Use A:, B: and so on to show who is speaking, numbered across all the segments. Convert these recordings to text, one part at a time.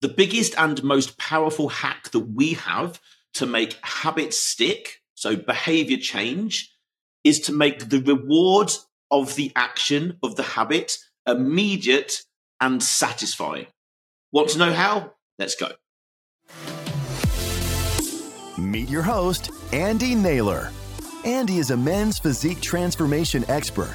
A: the biggest and most powerful hack that we have to make habits stick, so behavior change, is to make the reward of the action of the habit immediate and satisfying. Want to know how? Let's go.
B: Meet your host, Andy Naylor. Andy is a men's physique transformation expert,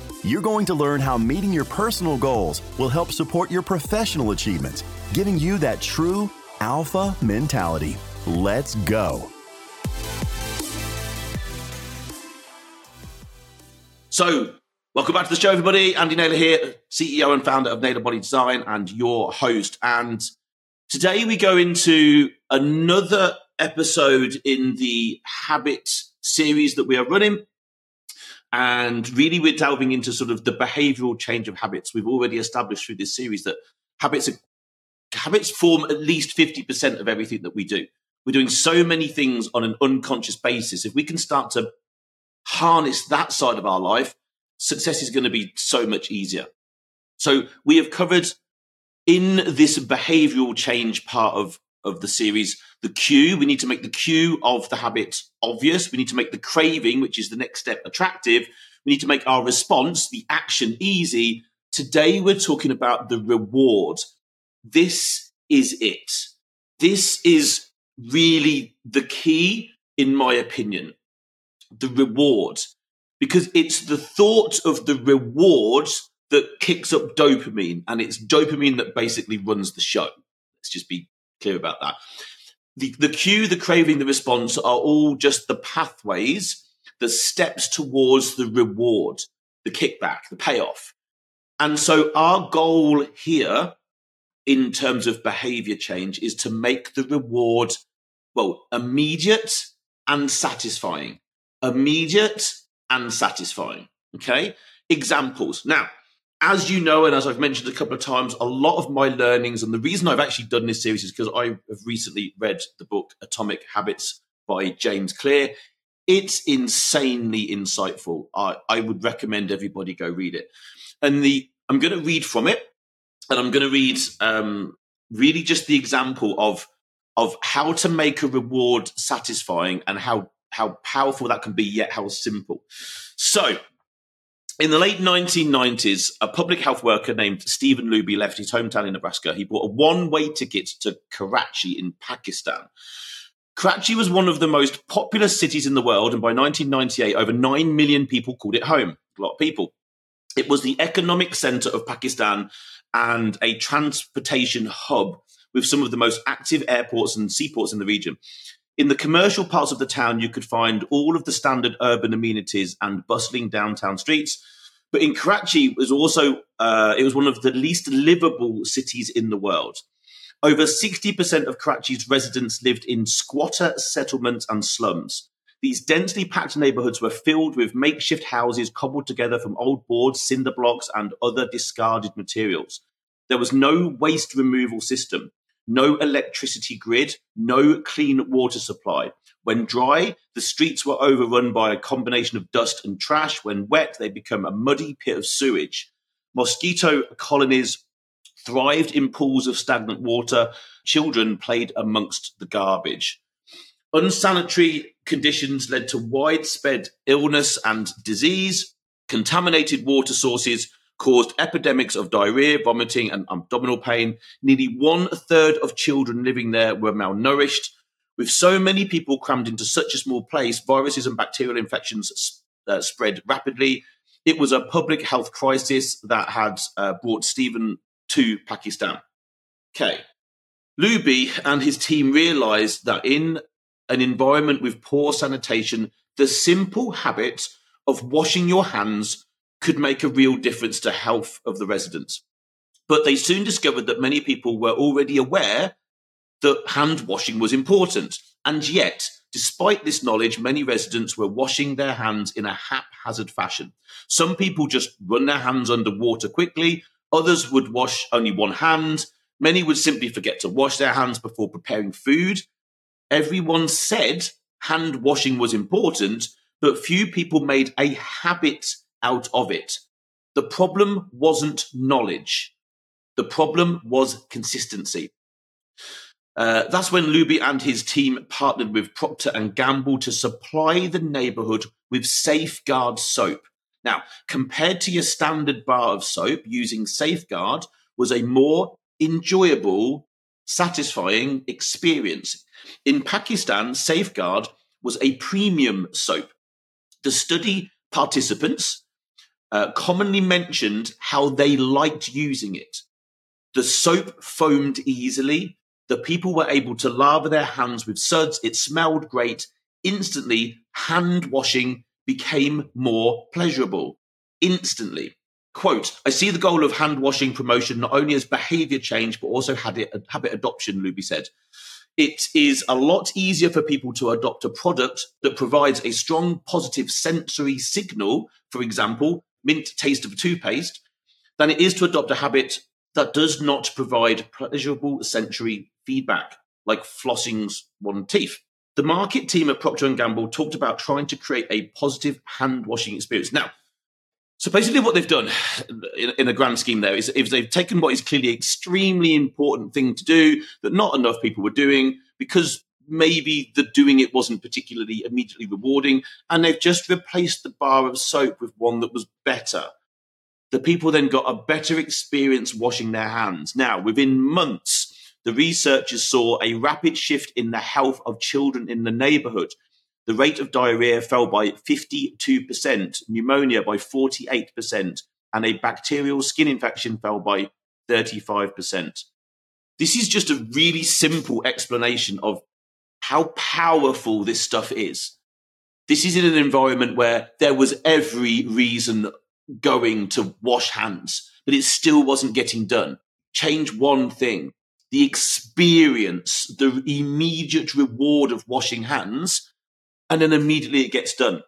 B: You're going to learn how meeting your personal goals will help support your professional achievements, giving you that true alpha mentality. Let's go.
A: So, welcome back to the show, everybody. Andy Naylor here, CEO and founder of Naylor Body Design, and your host. And today we go into another episode in the habit series that we are running. And really, we're delving into sort of the behavioral change of habits. We've already established through this series that habits are, habits form at least 50% of everything that we do. We're doing so many things on an unconscious basis. If we can start to harness that side of our life, success is going to be so much easier. So we have covered in this behavioral change part of, of the series, the cue. We need to make the cue of the habit obvious. We need to make the craving, which is the next step, attractive. We need to make our response, the action, easy. Today, we're talking about the reward. This is it. This is really the key, in my opinion. The reward because it's the thought of the reward that kicks up dopamine, and it's dopamine that basically runs the show. Let's just be clear about that. The, the cue, the craving, the response are all just the pathways, the steps towards the reward, the kickback, the payoff. And so, our goal here in terms of behavior change is to make the reward, well, immediate and satisfying. Immediate and satisfying. Okay. Examples. Now, as you know, and as I've mentioned a couple of times, a lot of my learnings, and the reason I've actually done this series is because I have recently read the book Atomic Habits by James Clear. It's insanely insightful. I, I would recommend everybody go read it. And the I'm going to read from it, and I'm going to read um, really just the example of of how to make a reward satisfying and how how powerful that can be, yet how simple. So, in the late 1990s, a public health worker named Stephen Luby left his hometown in Nebraska. He bought a one way ticket to Karachi in Pakistan. Karachi was one of the most populous cities in the world, and by 1998, over 9 million people called it home. A lot of people. It was the economic center of Pakistan and a transportation hub with some of the most active airports and seaports in the region. In the commercial parts of the town, you could find all of the standard urban amenities and bustling downtown streets. But in Karachi, was also uh, it was one of the least livable cities in the world. Over 60% of Karachi's residents lived in squatter settlements and slums. These densely packed neighborhoods were filled with makeshift houses cobbled together from old boards, cinder blocks, and other discarded materials. There was no waste removal system no electricity grid, no clean water supply. When dry, the streets were overrun by a combination of dust and trash. When wet, they become a muddy pit of sewage. Mosquito colonies thrived in pools of stagnant water. Children played amongst the garbage. Unsanitary conditions led to widespread illness and disease. Contaminated water sources caused epidemics of diarrhea, vomiting, and abdominal pain. Nearly one third of children living there were malnourished. With so many people crammed into such a small place, viruses and bacterial infections uh, spread rapidly. It was a public health crisis that had uh, brought Stephen to Pakistan. Okay. Luby and his team realized that in an environment with poor sanitation, the simple habit of washing your hands could make a real difference to health of the residents. But they soon discovered that many people were already aware that hand washing was important. And yet, despite this knowledge, many residents were washing their hands in a haphazard fashion. Some people just run their hands under water quickly, others would wash only one hand. Many would simply forget to wash their hands before preparing food. Everyone said hand washing was important, but few people made a habit out of it. The problem wasn't knowledge. The problem was consistency. Uh, that's when Luby and his team partnered with Procter and Gamble to supply the neighborhood with Safeguard soap. Now, compared to your standard bar of soap, using Safeguard was a more enjoyable, satisfying experience. In Pakistan, Safeguard was a premium soap. The study participants uh, commonly mentioned how they liked using it. The soap foamed easily. The people were able to lather their hands with suds. It smelled great. Instantly, hand washing became more pleasurable. Instantly. Quote, I see the goal of hand washing promotion not only as behavior change, but also habit, habit adoption, Luby said. It is a lot easier for people to adopt a product that provides a strong positive sensory signal, for example, mint taste of toothpaste, than it is to adopt a habit that does not provide pleasurable sensory feedback, like flossing's one teeth. The market team at Procter & Gamble talked about trying to create a positive hand washing experience. Now, so basically, what they've done in, in, a grand scheme there is, is they've taken what is clearly an extremely important thing to do that not enough people were doing because maybe the doing it wasn't particularly immediately rewarding, and they've just replaced the bar of soap with one that was better. The people then got a better experience washing their hands. Now, within months, the researchers saw a rapid shift in the health of children in the neighborhood the rate of diarrhea fell by 52%, pneumonia by 48%, and a bacterial skin infection fell by 35%. This is just a really simple explanation of how powerful this stuff is. This is in an environment where there was every reason going to wash hands, but it still wasn't getting done. Change one thing the experience, the immediate reward of washing hands and then immediately it gets done.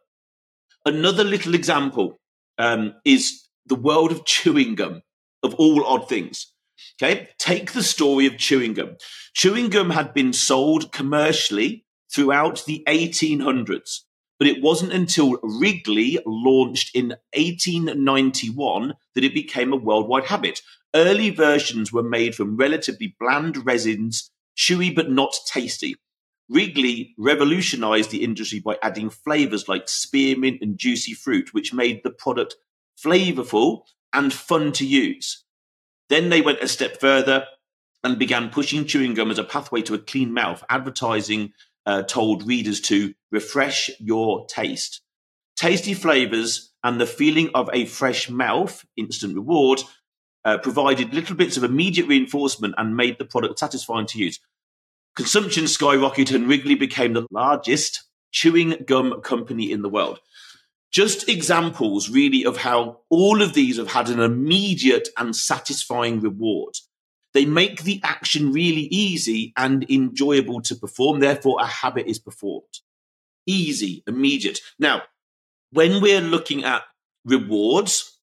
A: Another little example um, is the world of chewing gum, of all odd things. Okay, take the story of chewing gum. Chewing gum had been sold commercially throughout the 1800s, but it wasn't until Wrigley launched in 1891 that it became a worldwide habit. Early versions were made from relatively bland resins, chewy but not tasty. Wrigley revolutionized the industry by adding flavors like spearmint and juicy fruit, which made the product flavorful and fun to use. Then they went a step further and began pushing chewing gum as a pathway to a clean mouth. Advertising uh, told readers to refresh your taste. Tasty flavors and the feeling of a fresh mouth, instant reward, uh, provided little bits of immediate reinforcement and made the product satisfying to use. Consumption skyrocketed and Wrigley became the largest chewing gum company in the world. Just examples, really, of how all of these have had an immediate and satisfying reward. They make the action really easy and enjoyable to perform. Therefore, a habit is performed. Easy, immediate. Now, when we're looking at rewards,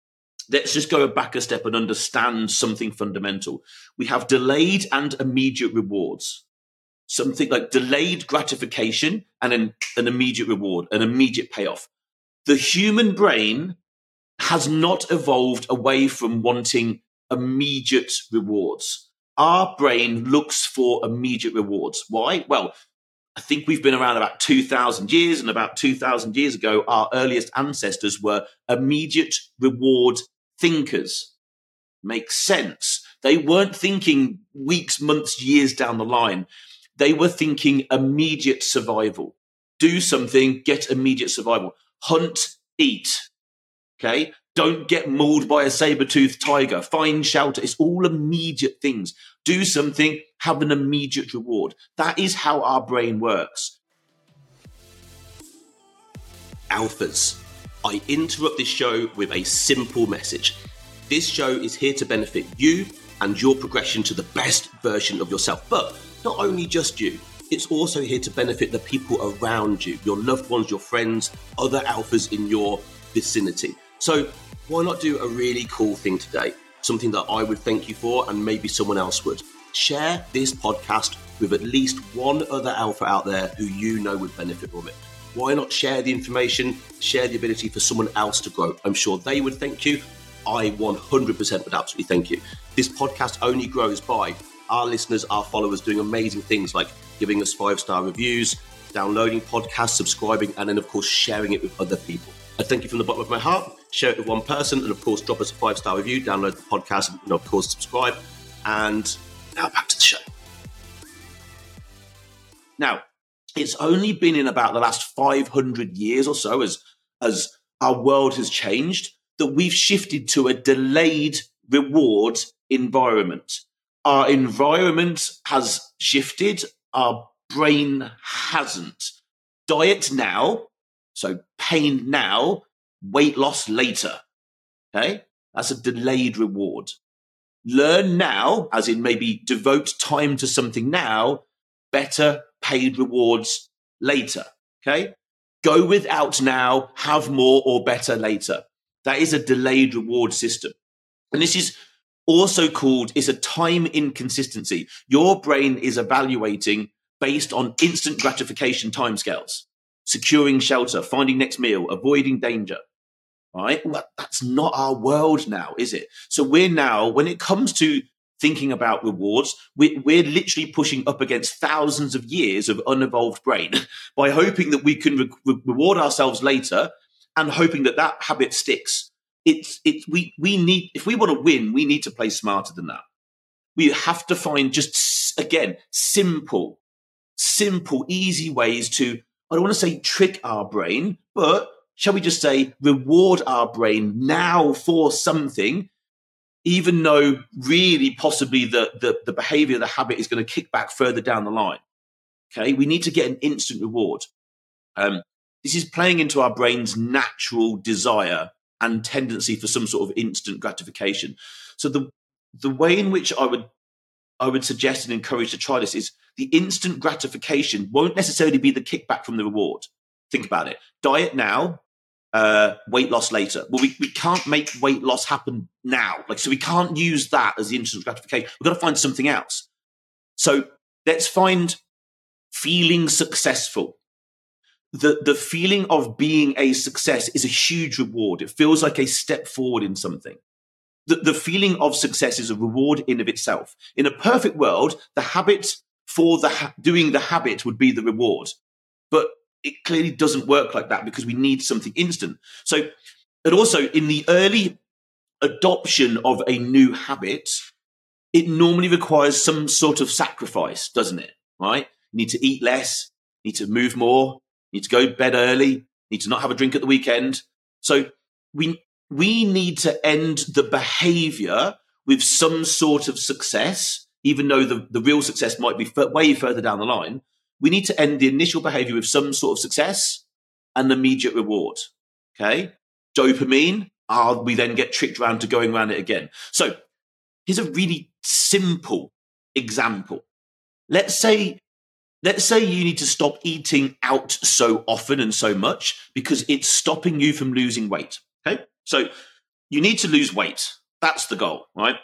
A: let's just go back a step and understand something fundamental. We have delayed and immediate rewards something like delayed gratification and an, an immediate reward, an immediate payoff. The human brain has not evolved away from wanting immediate rewards. Our brain looks for immediate rewards. Why? Well, I think we've been around about 2,000 years, and about 2,000 years ago, our earliest ancestors were immediate reward thinkers. Makes sense. They weren't thinking weeks, months, years down the line. They were thinking immediate survival. Do something, get immediate survival. Hunt, eat. Okay. Don't get mauled by a saber-toothed tiger. Find shelter. It's all immediate things. Do something, have an immediate reward. That is how our brain works. Alphas. I interrupt this show with a simple message. This show is here to benefit you and your progression to the best version of yourself. But not only just you. It's also here to benefit the people around you, your loved ones, your friends, other alphas in your vicinity. So, why not do a really cool thing today? Something that I would thank you for, and maybe someone else would. Share this podcast with at least one other alpha out there who you know would benefit from it. Why not share the information, share the ability for someone else to grow? I'm sure they would thank you. I 100% would absolutely thank you. This podcast only grows by our listeners, our followers doing amazing things like giving us five star reviews, downloading podcasts, subscribing, and then, of course, sharing it with other people. I thank you from the bottom of my heart. Share it with one person, and of course, drop us a five star review, download the podcast, and of course, subscribe. And now back to the show. Now, it's only been in about the last 500 years or so as, as our world has changed that we've shifted to a delayed reward environment. Our environment has shifted, our brain hasn't. Diet now, so pain now, weight loss later. Okay? That's a delayed reward. Learn now, as in maybe devote time to something now, better paid rewards later. Okay? Go without now, have more or better later. That is a delayed reward system. And this is also called, is a time inconsistency. Your brain is evaluating based on instant gratification timescales, securing shelter, finding next meal, avoiding danger. Right? Well, that's not our world now, is it? So we're now, when it comes to thinking about rewards, we're, we're literally pushing up against thousands of years of unevolved brain by hoping that we can re- reward ourselves later and hoping that that habit sticks. It's it we we need if we want to win, we need to play smarter than that. We have to find just again simple, simple, easy ways to I don't want to say trick our brain, but shall we just say reward our brain now for something, even though really possibly the the, the behavior, the habit is going to kick back further down the line. Okay, we need to get an instant reward. Um, this is playing into our brain's natural desire and tendency for some sort of instant gratification. So the the way in which I would I would suggest and encourage to try this is the instant gratification won't necessarily be the kickback from the reward. Think about it. Diet now, uh, weight loss later. Well, we, we can't make weight loss happen now. Like, so we can't use that as the instant gratification. We've got to find something else. So let's find feeling successful the the feeling of being a success is a huge reward. It feels like a step forward in something. The, the feeling of success is a reward in of itself. In a perfect world, the habit for the ha- doing the habit would be the reward, but it clearly doesn't work like that because we need something instant. So, and also in the early adoption of a new habit, it normally requires some sort of sacrifice, doesn't it? Right? You need to eat less, need to move more, need to go to bed early, need to not have a drink at the weekend. So we we need to end the behavior with some sort of success, even though the, the real success might be f- way further down the line. We need to end the initial behavior with some sort of success and immediate reward. Okay. Dopamine, ah, we then get tricked around to going around it again. So here's a really simple example. Let's say let's say you need to stop eating out so often and so much because it's stopping you from losing weight. Okay. So you need to lose weight. That's the goal, right?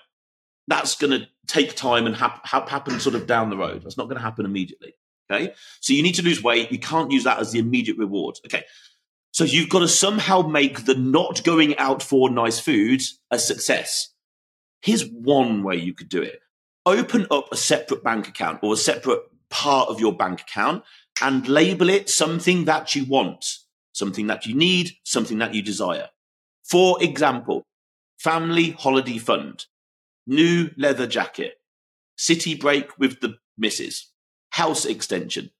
A: That's going to take time and hap- happen sort of down the road. That's not going to happen immediately. Okay. So you need to lose weight. You can't use that as the immediate reward. Okay. So you've got to somehow make the not going out for nice foods a success. Here's one way you could do it. Open up a separate bank account or a separate part of your bank account and label it something that you want, something that you need, something that you desire. For example, family holiday fund, new leather jacket, city break with the missus, house extension.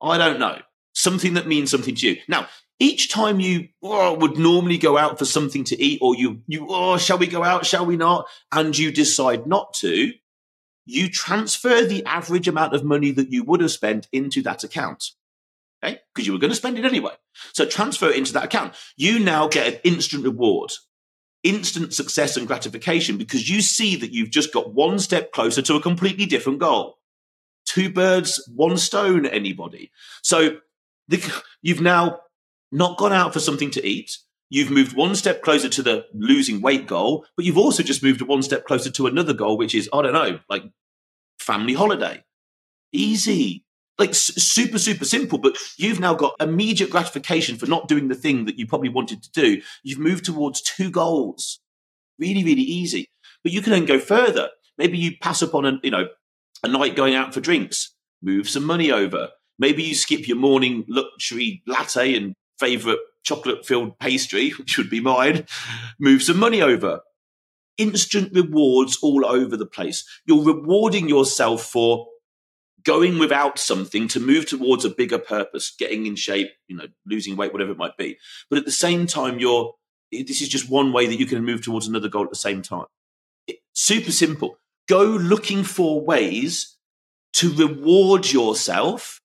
A: I don't know. Something that means something to you. Now, each time you oh, would normally go out for something to eat or you, you, oh, shall we go out? Shall we not? And you decide not to, you transfer the average amount of money that you would have spent into that account. Okay? Because you were going to spend it anyway. So transfer it into that account. You now get an instant reward, instant success and gratification because you see that you've just got one step closer to a completely different goal. two birds, one stone, anybody. So the, you've now not gone out for something to eat. You've moved one step closer to the losing weight goal, but you've also just moved one step closer to another goal, which is, I don't know, like family holiday. Easy. Like super, super simple, but you've now got immediate gratification for not doing the thing that you probably wanted to do. You've moved towards two goals. Really, really easy. But you can then go further. Maybe you pass up on a, you know, a night going out for drinks, move some money over. Maybe you skip your morning luxury latte and favorite chocolate filled pastry, which would be mine, move some money over. Instant rewards all over the place. You're rewarding yourself for going without something to move towards a bigger purpose, getting in shape, you know, losing weight, whatever it might be. But at the same time, you're this is just one way that you can move towards another goal at the same time. It, super simple. Go looking for ways to reward yourself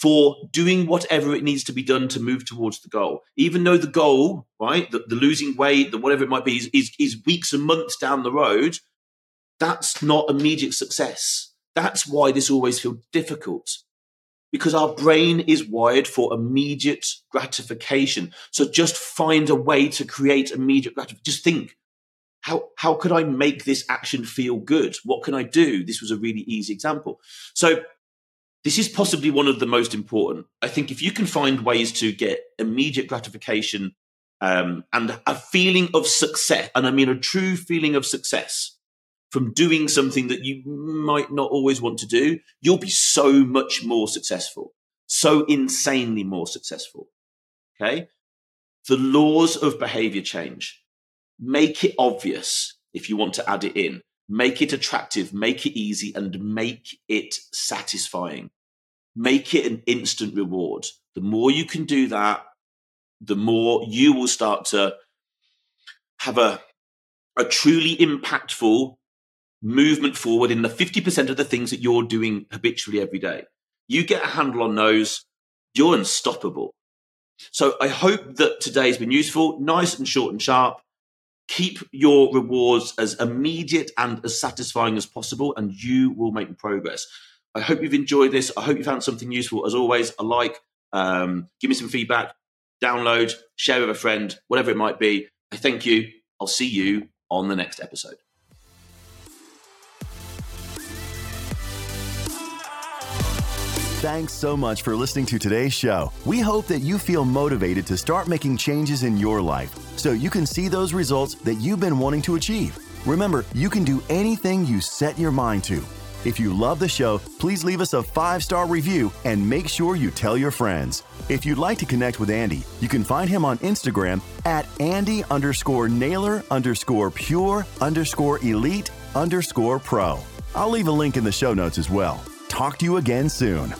A: for doing whatever it needs to be done to move towards the goal. Even though the goal, right, the, the losing weight, the whatever it might be, is, is, is weeks and months down the road, that's not immediate success. That's why this always feels difficult because our brain is wired for immediate gratification. So just find a way to create immediate gratification. Just think, how, how could I make this action feel good? What can I do? This was a really easy example. So this is possibly one of the most important. I think if you can find ways to get immediate gratification um, and a feeling of success, and I mean a true feeling of success from doing something that you might not always want to do, you'll be so much more successful, so insanely more successful. Okay. The laws of behavior change. Make it obvious if you want to add it in make it attractive, make it easy, and make it satisfying. Make it an instant reward. The more you can do that, the more you will start to have a, a truly impactful movement forward in the 50% of the things that you're doing habitually every day. You get a handle on those, you're unstoppable. So I hope that today has been useful, nice and short and sharp keep your rewards as immediate and as satisfying as possible, and you will make progress. I hope you've enjoyed this. I hope you found something useful. As always, a like, um, give me some feedback, download, share with a friend, whatever it might be. I thank you. I'll see you on the next episode.
B: Thanks so much for listening to today's show. We hope that you feel motivated to start making changes in your life so you can see those results that you've been wanting to achieve. Remember, you can do anything you set your mind to. If you love the show, please leave us a five star review and make sure you tell your friends. If you'd like to connect with Andy, you can find him on Instagram at Andy underscore Naylor underscore pure underscore elite underscore pro. I'll leave a link in the show notes as well. Talk to you again soon.